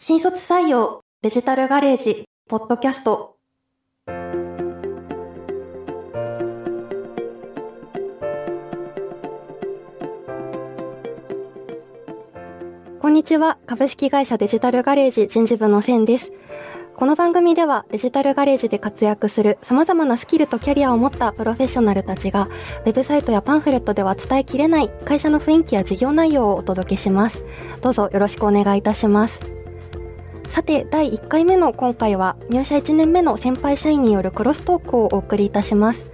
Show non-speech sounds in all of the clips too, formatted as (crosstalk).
新卒採用デジタルガレージポッドキャスト。こんにちは。株式会社デジタルガレージ人事部の千です。この番組ではデジタルガレージで活躍する様々なスキルとキャリアを持ったプロフェッショナルたちがウェブサイトやパンフレットでは伝えきれない会社の雰囲気や事業内容をお届けします。どうぞよろしくお願いいたします。さて、第1回目の今回は入社1年目の先輩社員によるクロストークをお送りいたします。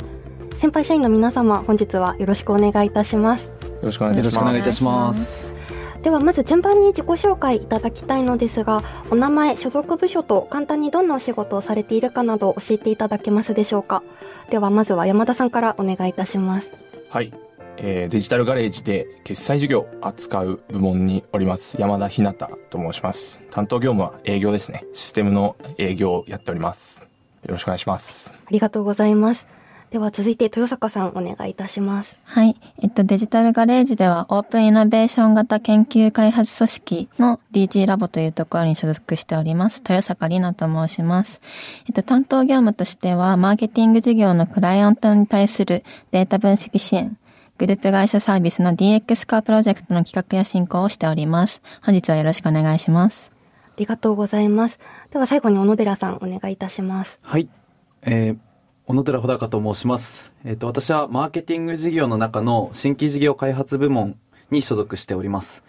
先輩社員の皆様、本日はよろしくお願いいたします。よろしくお願いいたします。ではまず順番に自己紹介いただきたいのですが、お名前、所属部署と簡単にどんなお仕事をされているかなど教えていただけますでしょうか。ではまずは山田さんからお願いいたします。はい。えー、デジタルガレージで決済事業を扱う部門におります山田ひなたと申します。担当業務は営業ですね。システムの営業をやっております。よろしくお願いします。ありがとうございます。では続いて豊坂さんお願いいたします。はい。えっと、デジタルガレージではオープンイノベーション型研究開発組織の DG ラボというところに所属しております。豊坂里奈と申します。えっと、担当業務としては、マーケティング事業のクライアントに対するデータ分析支援、グループ会社サービスの DX 化プロジェクトの企画や進行をしております。本日はよろしくお願いします。ありがとうございます。では最後に小野寺さんお願いいたします。はい。えー、小野寺穂高と申します。えっ、ー、と、私はマーケティング事業の中の新規事業開発部門に所属しております。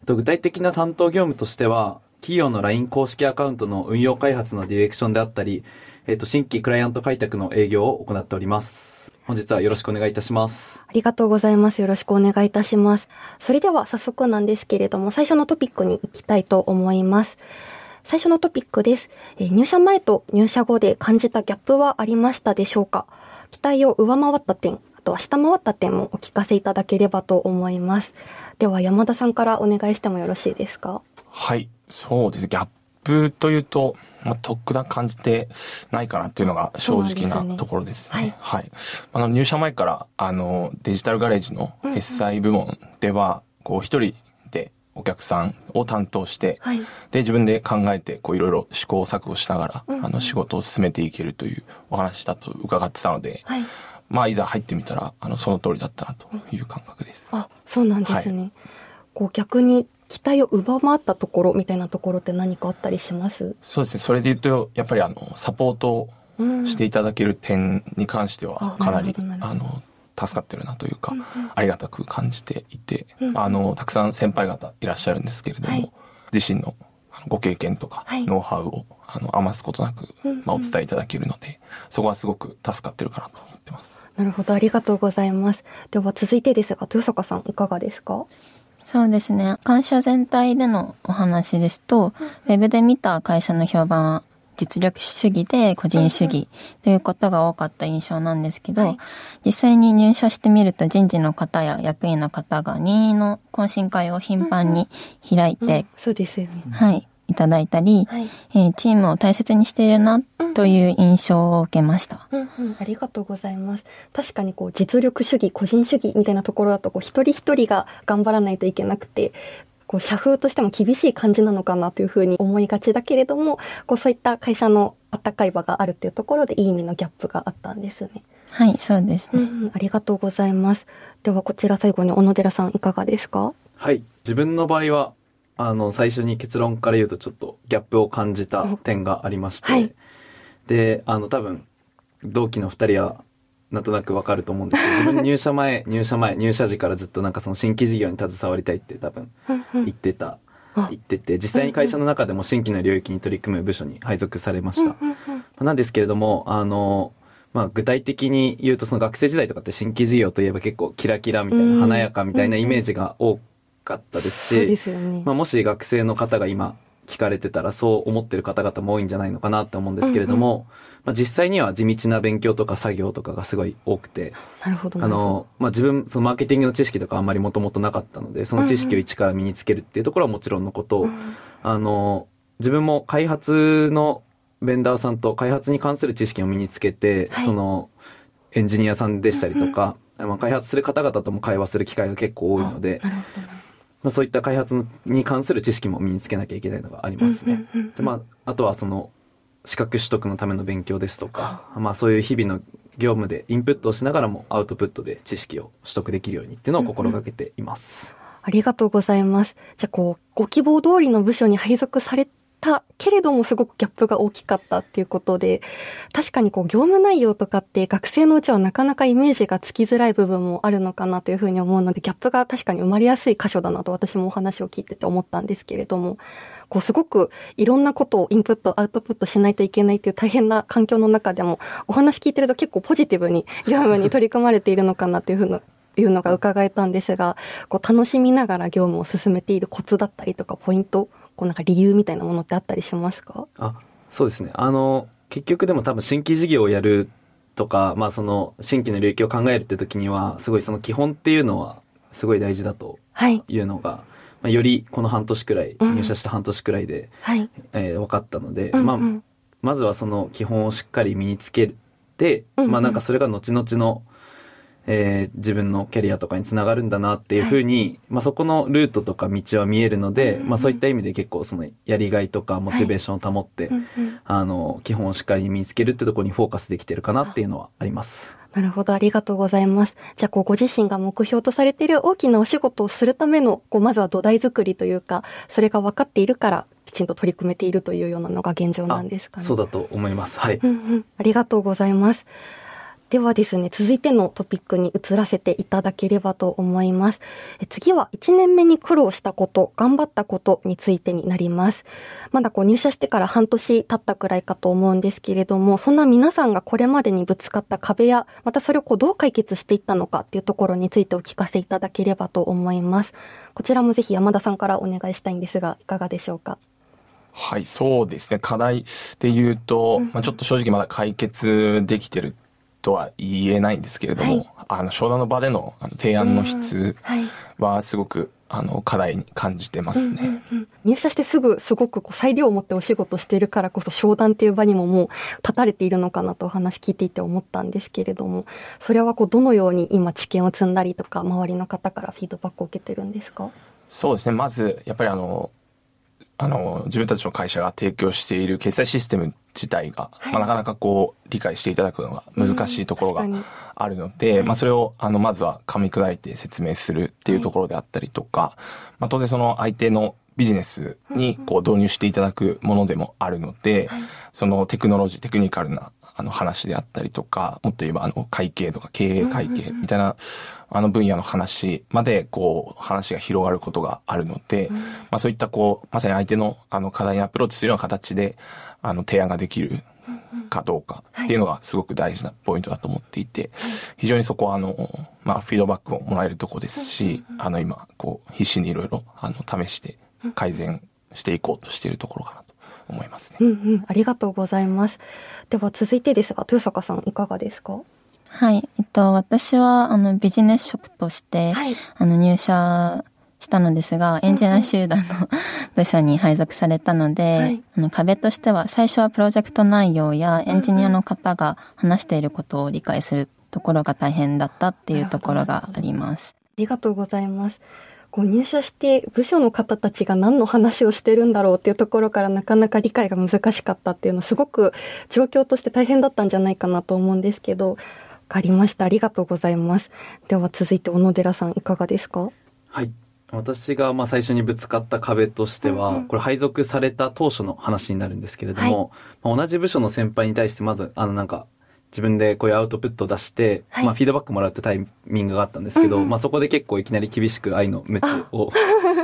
えっ、ー、と、具体的な担当業務としては、企業の LINE 公式アカウントの運用開発のディレクションであったり、えっ、ー、と、新規クライアント開拓の営業を行っております。本日はよろしくお願いいたします。ありがとうございます。よろしくお願いいたします。それでは早速なんですけれども、最初のトピックに行きたいと思います。最初のトピックです。え入社前と入社後で感じたギャップはありましたでしょうか？期待を上回った点、あとは下回った点もお聞かせいただければと思います。では山田さんからお願いしてもよろしいですか？はい、そうです。ギャップというと、まあ、特段感じてないかなっていうのが正直なところですね。すねはい、はい。あの、入社前から、あの、デジタルガレージの決済部門では、こう、一人でお客さんを担当して、はい、で、自分で考えて、こう、いろいろ試行錯誤しながら、うん、あの、仕事を進めていけるというお話だと伺ってたので、はい、まあ、いざ入ってみたら、あの、その通りだったなという感覚です。うん、あ、そうなんですね。はい、こう、逆に期待を上回ったところみたいなところって何かあったりします？そうですね。それで言うと、やっぱりあの、サポートしていただける点に関しては、かなり、うん、あの、助かってるなというか、うんうん、ありがたく感じていて、うん。うん、あの、たくさん先輩方いらっしゃるんですけれども、はい、自身のご経験とか、ノウハウを、あの、余すことなく、まあ、お伝えいただけるので、そこはすごく助かってるかなと思ってます。なるほど、ありがとうございます。では続いてですが、豊坂さんいかがですか？そうですね。会社全体でのお話ですと、ウェブで見た会社の評判は実力主義で個人主義ということが多かった印象なんですけど、はい、実際に入社してみると人事の方や役員の方が任意の懇親会を頻繁に開いて、うんうん、そうですよね。はい。いただいたり、はい、えー、チームを大切にしているなという印象を受けました、うんうん、ありがとうございます。確かにこう実力主義個人主義みたいなところだとこう一人一人が頑張らないといけなくてこう社風としても厳しい感じなのかなというふうに思いがちだけれどもこうそういった会社のあったかい場があるっていうところでいい意味のギャップがあったんですね。はいそうですね、うん、ありがとうございます。ではこちら最後に小野寺さんいかがですか？はい。自分の場合はあの、最初に結論から言うとちょっとギャップを感じた点がありまして、はい、で、あの、多分、同期の二人は、なんとなくわかると思うんですけど、(laughs) 自分入社前、入社前、入社時からずっとなんかその新規事業に携わりたいって多分、言ってた、言ってて、実際に会社の中でも新規の領域に取り組む部署に配属されました。なんですけれども、あの、まあ具体的に言うとその学生時代とかって新規事業といえば結構キラキラみたいな、華やかみたいなイメージが多かったですし、ね、まあ、もし学生の方が今聞かれてたらそう思ってる方々も多いんじゃないのかなって思うんですけれども、うんうん、まあ、実際には地道な勉強とか作業とかがすごい多くて、なるほど。あの、まあ、自分、そのマーケティングの知識とかあんまりもともとなかったので、その知識を一から身につけるっていうところはもちろんのこと、うん、あの、自分も開発のベンダーさんと開発に関する知識を身につけて、はい、その、エンジニアさんでしたりとか、うんうん、まあ、開発する方々とも会話する機会が結構多いので、まあ、そういった開発に関する知識も身につけなきゃいけないのがありますね。でまあ、あとはその資格取得のための勉強ですとか、まあ、そういう日々の業務でインプットをしながらもアウトプットで知識を取得できるようにっていうのを心がけています。うんうん、ありがとうございます。じゃあこう、ご希望通りの部署に配属されたけれどもすごくギャップが大きかったっていうことで、確かにこう業務内容とかって学生のうちはなかなかイメージがつきづらい部分もあるのかなというふうに思うので、ギャップが確かに生まれやすい箇所だなと私もお話を聞いてて思ったんですけれども、こうすごくいろんなことをインプット、アウトプットしないといけないっていう大変な環境の中でも、お話聞いてると結構ポジティブに業務に取り組まれているのかなというふうないうのが伺えたんですが、こう楽しみながら業務を進めているコツだったりとかポイント、こうなんか理由みたいなものってあったりしますか？あ、そうですね。あの、結局でも多分新規事業をやるとか、まあその新規の領域を考えるって時には、すごいその基本っていうのはすごい大事だとい。うのが、はいまあ、よりこの半年くらい、入社した半年くらいで、はい、えー、分かったので、うんうん、まあ、まずはその基本をしっかり身につけて、うんうん、まあなんかそれが後々の、えー、自分のキャリアとかにつながるんだなっていうふうに、はい、まあそこのルートとか道は見えるので、うんうん、まあそういった意味で結構そのやりがいとかモチベーションを保って、はいあの、基本をしっかり身につけるってところにフォーカスできてるかなっていうのはあります。なるほど、ありがとうございます。じゃあ、こう、ご自身が目標とされている大きなお仕事をするための、こう、まずは土台作りというか、それが分かっているから、きちんと取り組めているというようなのが現状なんですかね。そうだと思います。はい。うんうん。ありがとうございます。ではですね、続いてのトピックに移らせていただければと思います。次は1年目に苦労したこと、頑張ったことについてになります。まだこう入社してから半年経ったくらいかと思うんですけれども、そんな皆さんがこれまでにぶつかった壁や、またそれをこうどう解決していったのかっていうところについてお聞かせいただければと思います。こちらもぜひ山田さんからお願いしたいんですが、いかがでしょうか？はい、そうですね。課題で言うと、まあ、ちょっと正直まだ解決できてるとは言えないんですけれども、はい、あの商談の場での提案の質はすごく、あの課題に感じてますね、うんうんうん、入社してすぐすごくこう裁量を持ってお仕事しているからこそ商談っていう場にももう立たれているのかなとお話聞いていて思ったんですけれどもそれはこうどのように今知見を積んだりとか周りの方からフィードバックを受けてるんですか？そうですね。まずやっぱりあのあの、自分たちの会社が提供している決済システム自体が、はい、まあ、なかなかこう、理解していただくのが難しいところがあるので、うん、まあ、それを、あの、まずは噛み砕いて説明するっていうところであったりとか、はい、まあ、当然その相手のビジネスにこう導入していただくものでもあるので、はい、そのテクノロジー、テクニカルなあの話であったりとか、もっと言えばあの会計とか経営会計みたいなあの分野の話までこう話が広がることがあるので、まあそういったこう、まさに相手のあの課題にアプローチするような形であの提案ができるかどうかっていうのがすごく大事なポイントだと思っていて、非常にそこはあの、まあフィードバックをもらえるとこですし、あの今こう必死にいろいろあの試して改善していこうとしているところかなと思いますね。うんうん、ありがとうございます。では続いてですが、豊坂さんいかがですか？はい。えっと、私は、あの、ビジネス職として、はい、あの、入社したのですが、エンジニア集団の (laughs) 部署に配属されたので、はい、あの壁としては最初はプロジェクト内容やエンジニアの方が話していることを理解するところが大変だったっていうところがあります。ありがとうございます。こう入社して部署の方たちが何の話をしてるんだろうっていうところからなかなか理解が難しかったっていうのはすごく状況として大変だったんじゃないかなと思うんですけど、わかりました。ありがとうございます。では続いて小野寺さんいかがですかはい。私がまあ最初にぶつかった壁としては、うんうん、これ配属された当初の話になるんですけれども、はい、まあ、同じ部署の先輩に対してまず、あのなんか、自分でこういうアウトプットを出して、はい、まあフィードバックもらってタイミングがあったんですけど、うんうん、まあそこで結構いきなり厳しく愛の無知を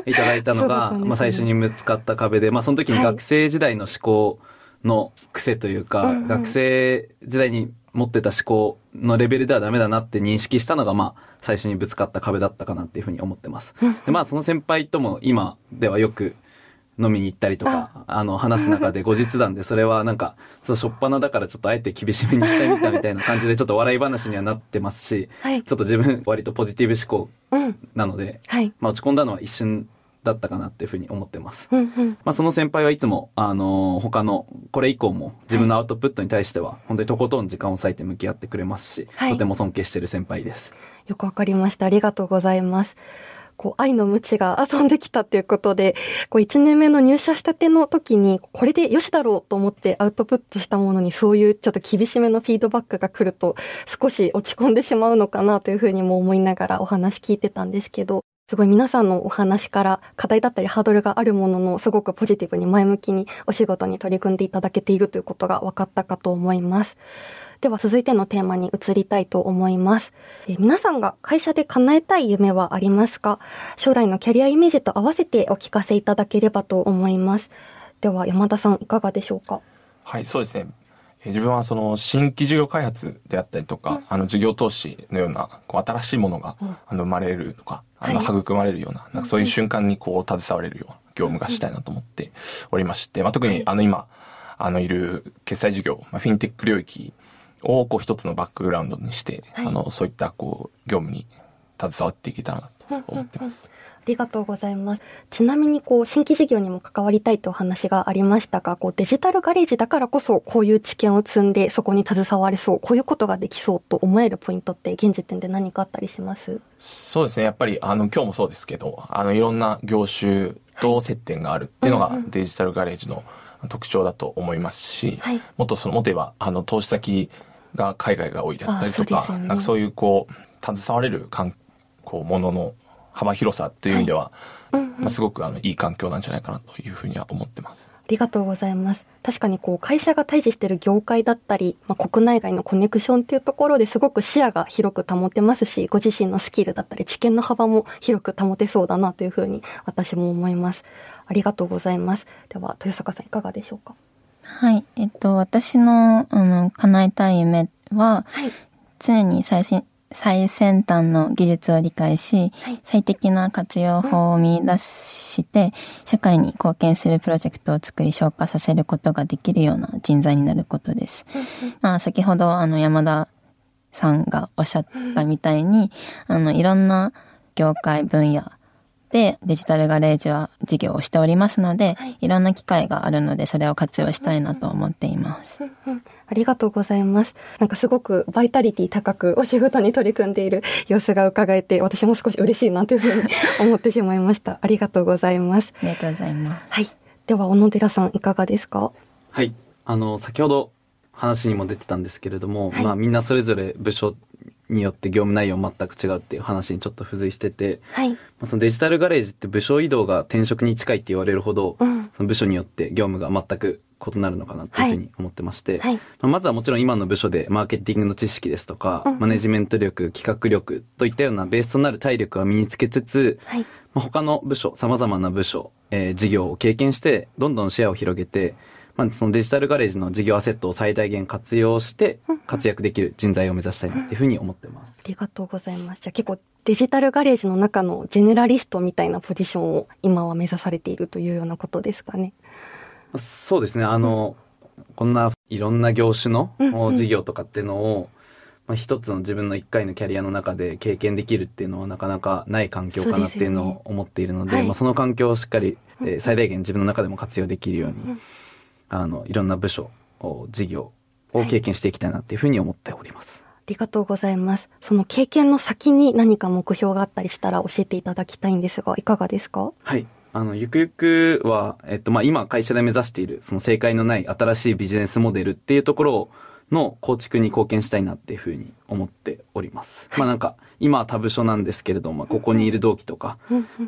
いただいたのが、ね、まあ最初にぶつかった壁で、まあその時に学生時代の思考の癖というか、はい、学生時代に持ってた思考のレベルではダメだなって認識したのが、まあ最初にぶつかった壁だったかなっていうふうに思ってます。でまあその先輩とも今ではよく飲みに行ったりとか、あの、話す中で後日談で、それはなんか、そのしょっぱなだからちょっとあえて厳しめにしてみたみたいな感じで、ちょっと笑い話にはなってますし、はい、ちょっと自分割とポジティブ思考なので、うんはい、まあ落ち込んだのは一瞬だったかなっていうふうに思ってます。うんうん、まあその先輩はいつも、あのー、他の、これ以降も自分のアウトプットに対しては、本当にとことん時間を割いて向き合ってくれますし、はい、とても尊敬してる先輩です。よくわかりました。ありがとうございます。こう愛の無知が遊んできたっていうことで、こう1年目の入社したての時に、これでよしだろうと思ってアウトプットしたものにそういうちょっと厳しめのフィードバックが来ると、少し落ち込んでしまうのかなというふうにも思いながらお話聞いてたんですけど、すごい皆さんのお話から課題だったりハードルがあるもののすごくポジティブに前向きにお仕事に取り組んでいただけているということが分かったかと思います。では続いてのテーマに移りたいと思います。え皆さんが会社で叶えたい夢はありますか？将来のキャリアイメージと合わせてお聞かせいただければと思います。では山田さんいかがでしょうか？はい、そうですね。自分はその新規事業開発であったりとか、うん、あの事業投資のようなこう新しいものが、あの生まれるとか、あの育まれるような、なんかそういう瞬間にこう携われるような業務がしたいなと思っておりまして、まあ、特にあの今、あのいる決済事業、まあ、フィンテック領域をこう一つのバックグラウンドにして、あのそういったこう業務に携わっていけたらなと思ってます。(laughs) ありがとうございます。ちなみに、こう、新規事業にも関わりたいとお話がありましたが、こう、デジタルガレージだからこそ、こういう知見を積んで、そこに携われそう、こういうことができそうと思えるポイントって、現時点で何かあったりします？そうですね。やっぱり、あの、今日もそうですけど、あの、いろんな業種と接点があるっていうのが、デジタルガレージの特徴だと思いますし、はい、もっとその、もっと言えば、あの、投資先が海外が多いであったりとか、ね、なんかそういう、こう、携われる、かんこう、ものの、幅広さっていう意味では、はいうんうん、まあ、すごくあのいい環境なんじゃないかなというふうには思ってます。ありがとうございます。確かにこう会社が対峙している業界だったり、まあ、国内外のコネクションっていうところですごく視野が広く保てますし、ご自身のスキルだったり知見の幅も広く保てそうだなというふうに私も思います。ありがとうございます。では、豊坂さんいかがでしょうか？はい。えっと、私の、あの、叶えたい夢は、はい、常に最新、最先端の技術を理解し、はい、最適な活用法を見出して、社会に貢献するプロジェクトを作り消化させることができるような人材になることです。まあ、先ほどあの山田さんがおっしゃったみたいに、あの、いろんな業界分野でデジタルガレージは事業をしておりますので、はい、いろんな機会があるので、それを活用したいなと思っています。(laughs) ありがとうございます。なんかすごくバイタリティ高くお仕事に取り組んでいる (laughs) 様子が伺えて、私も少し嬉しいなというふうに思ってしまいました。(laughs) ありがとうございます。ありがとうございます。はい。では、小野寺さんいかがですか？はい。あの、先ほど話にも出てたんですけれども、はい、まあみんなそれぞれ部署によって業務内容全く違うっていう話にちょっと付随してて、はい、まあ、そのデジタルガレージって部署移動が転職に近いって言われるほど、うん、その部署によって業務が全く異なるのかなというふうに思ってまして、はい。はい、まずはもちろん今の部署でマーケティングの知識ですとか、うん、マネジメント力、企画力といったようなベースとなる体力は身につけつつ、はい、まあ、他の部署、様々な部署、えー、事業を経験して、どんどんシェアを広げて、まあ、そのデジタルガレージの事業アセットを最大限活用して、活躍できる人材を目指したいなっていうふうに思ってます。ありがとうございます。じゃあ結構デジタルガレージの中のジェネラリストみたいなポジションを今は目指されているというようなことですかね。そうですね。あの、うん、こんないろんな業種の事業とかっていうのを、まあ、一つの自分の一回のキャリアの中で経験できるっていうのはなかなかない環境かなっていうのを思っているので、でねはい、まあ、その環境をしっかり、えー、最大限自分の中でも活用できるように、うんあの、いろんな部署、事業を経験していきたいなっていうふうに思っております。はい、ありがとうございます。その経験の先に何か目標があったりしたら教えていただきたいんですが、いかがですか？はい。あの、ゆくゆくは、えっと、まあ、今会社で目指している、その正解のない新しいビジネスモデルっていうところを、の構築に貢献したいなっていうふうに思っております。はい、まあなんか、今は他部署なんですけれども、ここにいる同期とか、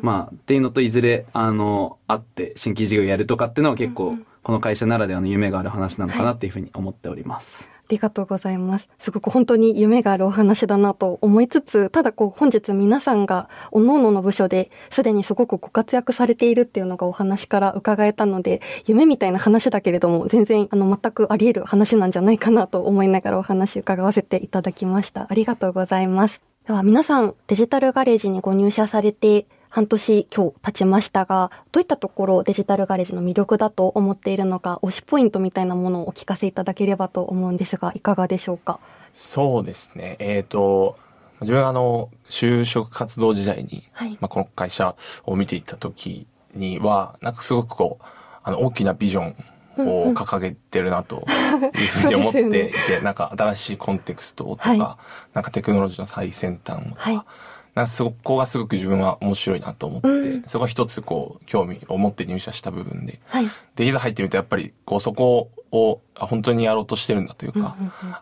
まあ、っていうのといずれ、あの、会って新規事業やるとかっていうのは結構、この会社ならではの夢がある話なのかなっていうふうに思っております。はいありがとうございます。すごく本当に夢があるお話だなと思いつつ、ただこう本日皆さんが各々の部署ですでにすごくご活躍されているっていうのがお話から伺えたので、夢みたいな話だけれども、全然あの全くあり得る話なんじゃないかなと思いながらお話伺わせていただきました。ありがとうございます。では皆さんデジタルガレージにご入社されて半年今日経ちましたが、どういったところデジタルガレージの魅力だと思っているのか、推しポイントみたいなものをお聞かせいただければと思うんですが、いかがでしょうか？そうですね。えっ、ー、と、自分はあの、就職活動時代に、はい、まあ、この会社を見ていった時には、なんかすごくこう、あの、大きなビジョンを掲げてるなというふうに思っていて、(laughs) ね、なんか新しいコンテクストとか、はい、なんかテクノロジーの最先端とか、はいなんかそこがすごく自分は面白いなと思って、うん、そこが一つこう興味を持って入社した部分で、はい、でいざ入ってみるとやっぱりこうそこを本当にやろうとしてるんだというか、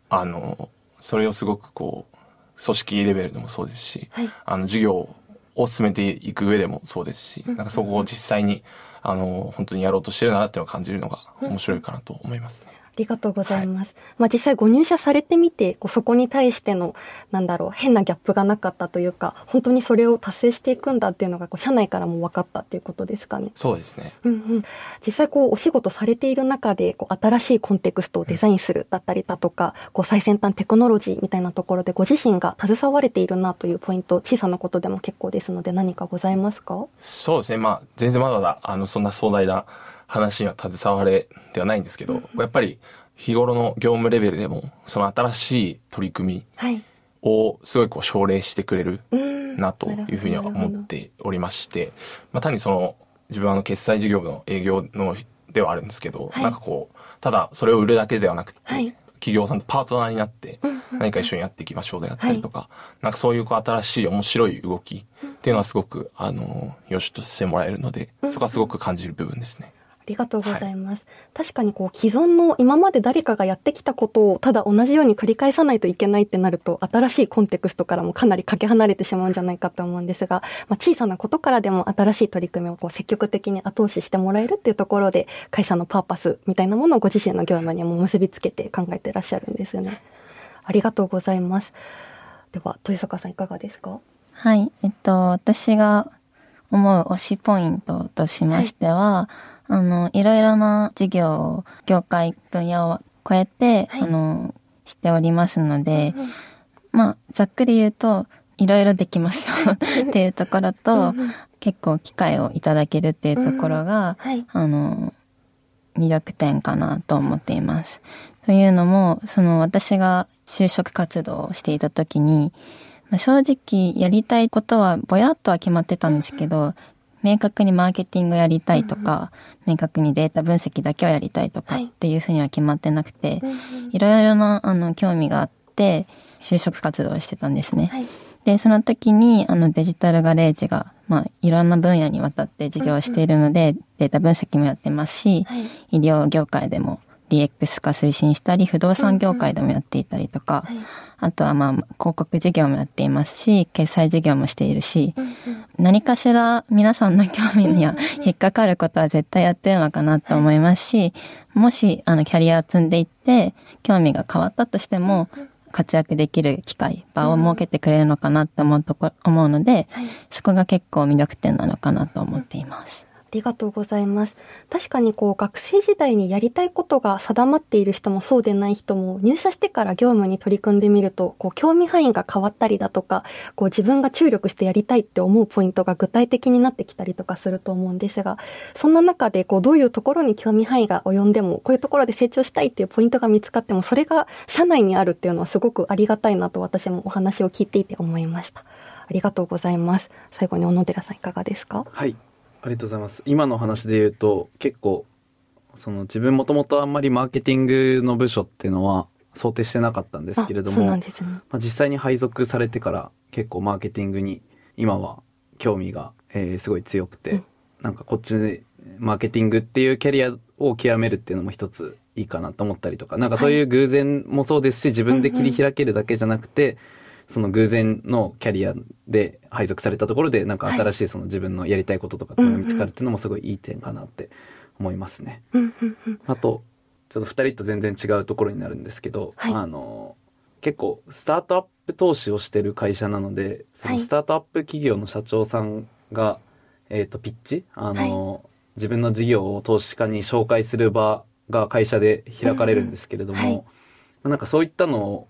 あのそれをすごくこう組織レベルでもそうですし、はい、あの授業を進めていく上でもそうですし、なんかそこを実際にあの本当にやろうとしてるなっていうのを感じるのが面白いかなと思いますね。りがとうございます。はい、まあ実際ご入社されてみて、こうそこに対しての、なんだろう、変なギャップがなかったというか、本当にそれを達成していくんだっていうのが、こう社内からも分かったっていうことですかね。そうですね。うんうん。実際こうお仕事されている中で、こう新しいコンテクストをデザインするだったりだとか、こう最先端テクノロジーみたいなところでご自身が携われているなというポイント、小さなことでも結構ですので何かございますか？そうですね。まあ全然まだだ、あの、そんな壮大な話には携われではないんですけど、うん、やっぱり日頃の業務レベルでも、その新しい取り組みをすごいこう奨励してくれるなというふうには思っておりまして、まあ単にその自分はあの決済事業部の営業のではあるんですけど、はい、なんかこう、ただそれを売るだけではなくて、はい、企業さんとパートナーになって何か一緒にやっていきましょうであったりとか、はい、なんかそういうこう新しい面白い動きっていうのはすごく、あの、よしとしてもらえるので、そこはすごく感じる部分ですね。りがとうございます。はい、確かにこう既存の今まで誰かがやってきたことをただ同じように繰り返さないといけないってなると新しいコンテクストからもかなりかけ離れてしまうんじゃないかと思うんですが、まあ、小さなことからでも新しい取り組みをこう積極的に後押ししてもらえるっていうところで会社のパーパスみたいなものをご自身の業務にも結びつけて考えてらっしゃるんですよね。ありがとうございます。では、豊坂さんいかがですか？はい。えっと、私が思う推しポイントとしましては、はい。あの、いろいろな事業、業界分野を超えて、はい、あの、しておりますので、うんうん、まあ、ざっくり言うと、いろいろできますよ。(laughs) っていうところと、結構機会をいただけるっていうところが、うん。はい、あの、魅力点かなと思っています。というのも、その私が就職活動をしていた時に、まあ、正直やりたいことはぼやっとは決まってたんですけど、明確にマーケティングやりたいとか、うん、明確にデータ分析だけをやりたいとかっていうふうには決まってなくて、はい、いろいろなあの興味があって、就職活動をしてたんですね。はい、で、その時にあのデジタルガレージが、まあ、いろんな分野にわたって事業をしているので、うんうん、データ分析もやってますし、はい、医療業界でも DX 化推進したり、不動産業界でもやっていたりとか、うんうん。はい、あとはまあ、広告事業もやっていますし、決済事業もしているし、うんうん、何かしら皆さんの興味には引っかかることは絶対やってるのかなと思いますし、もし、あの、キャリアを積んでいって、興味が変わったとしても、活躍できる機会、場を設けてくれるのかなと思うとこ、思うので、そこが結構魅力点なのかなと思っています。ありがとうございます。確かにこう学生時代にやりたいことが定まっている人もそうでない人も入社してから業務に取り組んでみると、こう興味範囲が変わったりだとか、こう自分が注力してやりたいって思うポイントが具体的になってきたりとかすると思うんですが、そんな中でこうどういうところに興味範囲が及んでも、こういうところで成長したいっていうポイントが見つかっても、それが社内にあるっていうのはすごくありがたいなと私もお話を聞いていて思いました。ありがとうございます。最後に小野寺さんいかがですか？はい。ありがとうございます。今の話で言うと、結構、その自分もともとあんまりマーケティングの部署っていうのは想定してなかったんですけれども、ね、まあ、実際に配属されてから結構マーケティングに今は興味が、えー、すごい強くて、うん、なんかこっちでマーケティングっていうキャリアを極めるっていうのも一ついいかなと思ったりとか、なんかそういう偶然もそうですし、自分で切り開けるだけじゃなくて、その偶然のキャリアで配属されたところで、なんか新しいその自分のやりたいこととかっていうのが見つかるっていうのもすごいいい点かなって思いますね。あと、ちょっと二人と全然違うところになるんですけど、はい、あの、結構スタートアップ投資をしてる会社なので、そのスタートアップ企業の社長さんが、えっ、ー、と、ピッチあの、はい、自分の事業を投資家に紹介する場が会社で開かれるんですけれども、うんうんはい、なんかそういったのを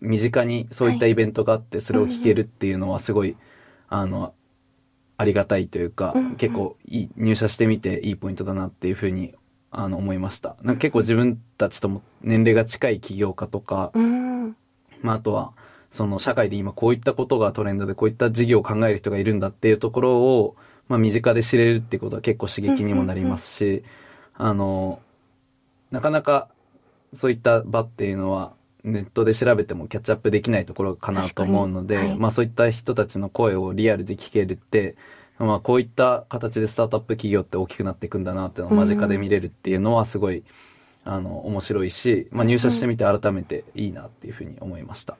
身近にそういったイベントがあって、それを聞けるっていうのはすごい、あの、ありがたいというか、結構いい、入社してみていいポイントだなっていうふうに、あの、思いました。なんか結構自分たちとも年齢が近い起業家とか、まあ、あとは、その社会で今こういったことがトレンドでこういった事業を考える人がいるんだっていうところを、まあ、身近で知れるっていうことは結構刺激にもなりますし、あの、なかなかそういった場っていうのは、ネットで調べてもキャッチアップできないところかなと思うので、はい、まあそういった人たちの声をリアルで聞けるって、まあこういった形でスタートアップ企業って大きくなっていくんだなっていうのを間近で見れるっていうのはすごい、あの、面白いし、まあ入社してみて改めていいなっていうふうに思いました。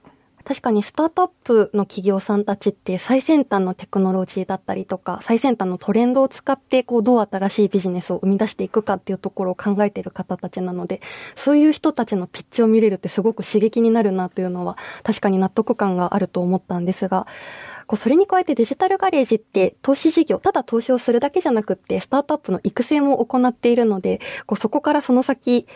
確かにスタートアップの企業さんたちって最先端のテクノロジーだったりとか、最先端のトレンドを使ってこうどう新しいビジネスを生み出していくかっていうところを考えている方たちなので、そういう人たちのピッチを見れるってすごく刺激になるなというのは確かに納得感があると思ったんですが、それに加えてデジタルガレージって投資事業、ただ投資をするだけじゃなくってスタートアップの育成も行っているので、そこからその先、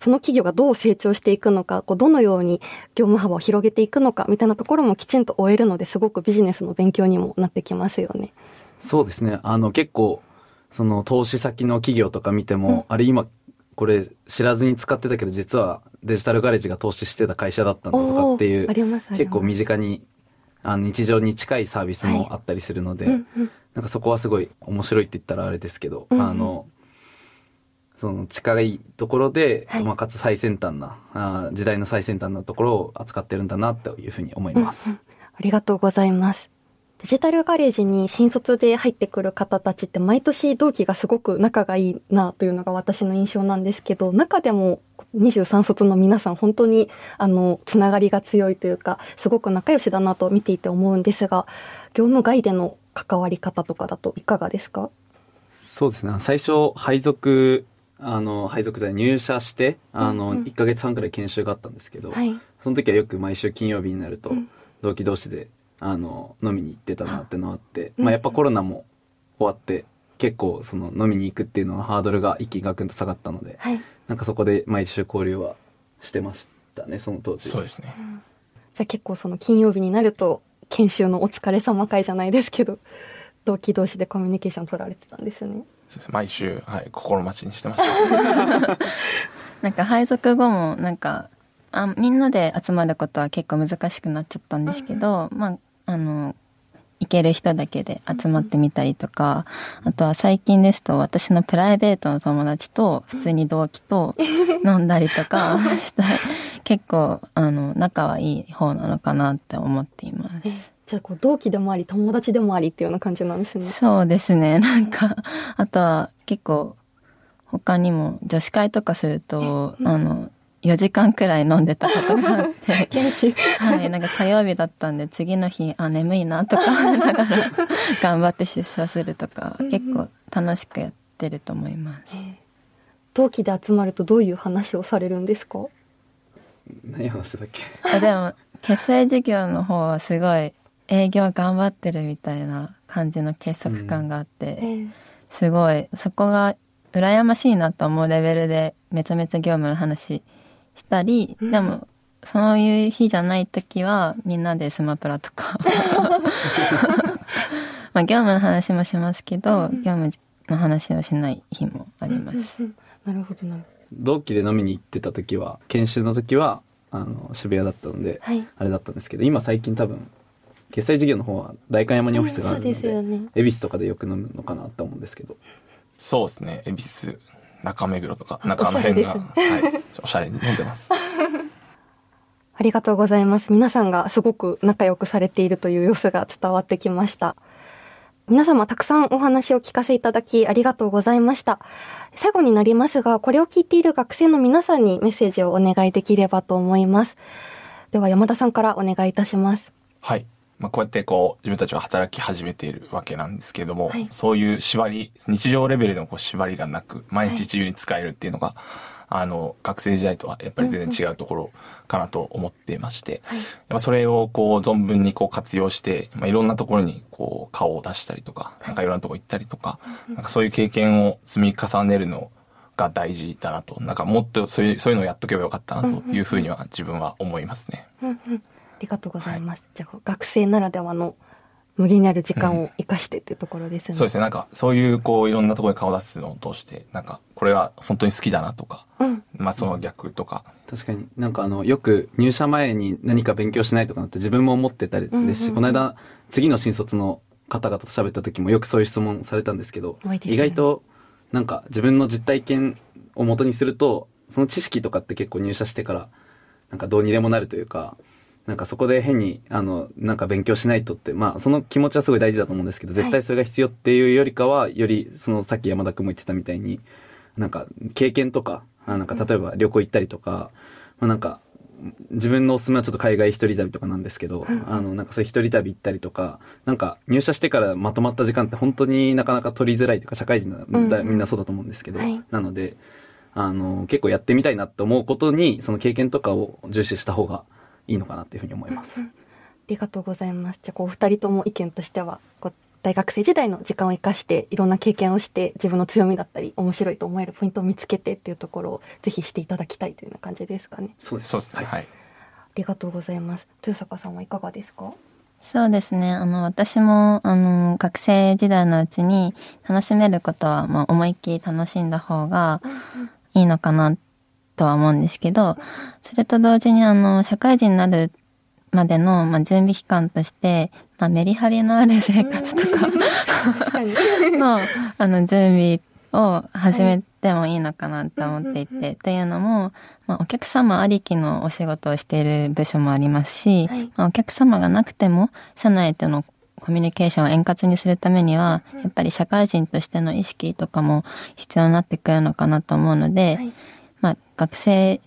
その企業がどう成長していくのか、こうどのように業務幅を広げていくのかみたいなところもきちんと終えるのですごくビジネスの勉強にもなってきますよね。そうですね。あの結構、その投資先の企業とか見ても、うん、あれ今、これ知らずに使ってたけど実はデジタルガレージが投資してた会社だったんだとかっていう、結構身近にあの日常に近いサービスもあったりするので、はい。うんうん、なんかそこはすごい面白いって言ったらあれですけど、うんうん、あの、その近いところで、はい、まあ、かつ最先端なあ、時代の最先端なところを扱ってるんだなというふうに思います、うんうん。ありがとうございます。デジタルガレージに新卒で入ってくる方たちって毎年同期がすごく仲がいいなというのが私の印象なんですけど、中でも23卒の皆さん本当にあの、つながりが強いというか、すごく仲良しだなと見ていて思うんですが、業務外での関わり方とかだといかがですか？そうですね。最初、配属あの、配属在入社して、あの、1ヶ月半くらい研修があったんですけど、はい、その時はよく毎週金曜日になると、同期同士で、あの、飲みに行ってたなってのあって、まあやっぱコロナも終わって、結構その飲みに行くっていうのはハードルが一気にガクンと下がったので、はい、なんかそこで毎週交流はしてましたね、その当時。そうですね。じゃあ結構その金曜日になると、研修のお疲れ様会じゃないですけど、同期同士でコミュニケーション取られてたんですね。毎週、はい、心待ちにしてました。(laughs) なんか配属後も、なんか、あみんなで集まることは結構難しくなっちゃったんですけど、うん、まあ、あの、行ける人だけで集まってみたりとか、あとは最近ですと私のプライベートの友達と普通に同期と (laughs) 飲んだりとか (laughs) した結構あの仲はいい方なのかなって思っています。じゃあこう同期でもあり友達でもありっていうような感じなんですね。そうですね。(laughs) なんか、あとは結構他にも女子会とかすると、あの、4時間くらい飲んでたことがあって。(laughs) はい。なんか火曜日だったんで、次の日、あ、眠いなとか (laughs) ながら、頑張って出社するとか、結構楽しくやってると思います。同期で集まるとどういう話をされるんですか？何話してたっけ？あでも、決済事業の方はすごい営業頑張ってるみたいな感じの結束感があって、うん、すごい、そこが羨ましいなと思うレベルでめちゃめちゃ業務の話したり、うん、でも、そういう日じゃない時はみんなでスマプラとか。(laughs) まあ業務の話もしますけど、うん、業務の話をしない日もあります。なるほどなるほど。同期で飲みに行ってた時は、研修の時は、あの、渋谷だったので、はい、あれだったんですけど、今最近多分、決済事業の方は代官山にオフィスがあるので、うん、ね、恵比寿とかでよく飲むのかなと思うんですけど。そうですね。恵比寿、中目黒とか、中の辺が、はい、おしゃれに飲んでます。(laughs) ありがとうございます。皆さんがすごく仲良くされているという様子が伝わってきました。皆様たくさんお話を聞かせいただきありがとうございました。最後になりますが、これを聞いている学生の皆さんにメッセージをお願いできればと思います。では山田さんからお願いいたします。はい。まあ、こうやってこう自分たちは働き始めているわけなんですけれども、はい、そういう縛り日常レベルでのこう縛りがなく毎日自由に使えるっていうのが、はい、あの学生時代とはやっぱり全然違うところかなと思っていまして、うんうん、それをこう存分にこう活用して、まあ、いろんなところにこう顔を出したりとか、なんかいろんなとこ行ったりとか、なんかそういう経験を積み重ねるのが大事だなと、なんかもっとそういうそういうのをやっとけばよかったなというふうには自分は思いますね。うんうん。ありがとうございます。はい、じゃあ、学生ならではの無限にある時間を生かしてっていうところですね、うん、そうですね。なんか、そういう、こう、いろんなところに顔出すのを通して、なんか、これは本当に好きだなとか、うん、まあ、その逆とか。確かになんかあの、よく入社前に何か勉強しないとかなって自分も思ってたりですし、うんうんうん、この間、次の新卒の方々と喋った時もよくそういう質問されたんですけど、ね、意外と、なんか自分の実体験を元にすると、その知識とかって結構入社してからなんかどうにでもなるというか、なんかそこで変に、あの、なんか勉強しないとって、まあその気持ちはすごい大事だと思うんですけど、絶対それが必要っていうよりかは、より、そのさっき山田君も言ってたみたいに、なんか経験とか、なんか例えば旅行行ったりとか、まあなんか、自分のおすすめはちょっと海外一人旅とかなんですけど、あの、なんかそういう一人旅行ったりとか、なんか入社してからまとまった時間って本当になかなか取りづらいというか、社会人な、みんなそうだと思うんですけど、なので、あの、結構やってみたいなって思うことに、その経験とかを重視した方がいいのかなっていうふうに思います。(laughs) ありがとうございます。じゃあ、こう、二人とも意見としては、こう、大学生時代の時間を生かしていろんな経験をして自分の強みだったり面白いと思えるポイントを見つけてっていうところをぜひしていただきたいというような感じですかね。そうです。そうですね。はい。りがとうございます。豊坂さんはいかがですか？そうですね。あの、私も、あの、学生時代のうちに楽しめることは、まあ、思いっきり楽しんだ方がいいのかなとは思うんですけど、それと同時に、あの、社会人になるまでの、まあ、準備期間として、まあ、メリハリのある生活とか (laughs) の、あの、準備を始めてもいいのかなと思っていて、というのも、まあ、お客様ありきのお仕事をしている部署もありますし、はい、まあ、お客様がなくても、社内でのコミュニケーションを円滑にするためには、やっぱり社会人としての意識とかも必要になってくるのかなと思うので、はい、まあ、学生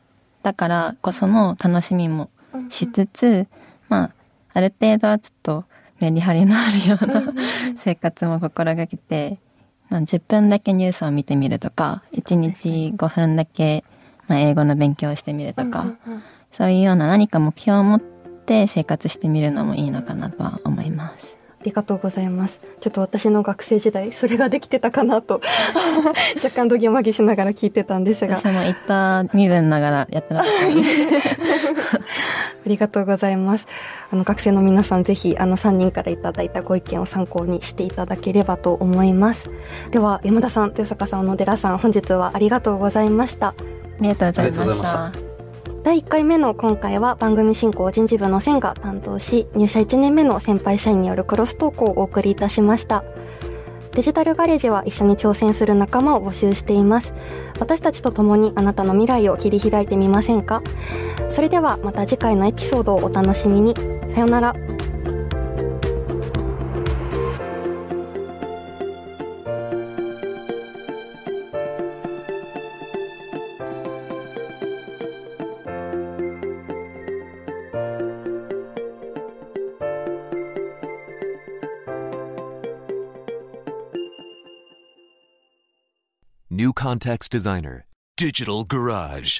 だからこその楽しみもしつつ、まあ、ある程度はちょっとメリハリのあるような生活も心がけて、まあ、10分だけニュースを見てみるとか、1日5分だけ、まあ、英語の勉強をしてみるとか、そういうような何か目標を持って生活してみるのもいいのかなとは思います。ありがとうございます。ちょっと私の学生時代、それができてたかなと (laughs) 若干どぎまぎしながら聞いてたんですが。私も言った身分ながらやってなかったありがとうございます。あの、学生の皆さんぜひ、あの、3人からいただいたご意見を参考にしていただければと思います。では、山田さん、豊坂さん、小野寺さん、本日はありがとうございました。ありがとうございました。第1回目の今回は番組進行人事部の線が担当し、入社1年目の先輩社員によるクロストークをお送りいたしました。デジタルガレージは一緒に挑戦する仲間を募集しています。私たちと共にあなたの未来を切り開いてみませんか？それではまた次回のエピソードをお楽しみに。さようなら。Context Designer, Digital Garage.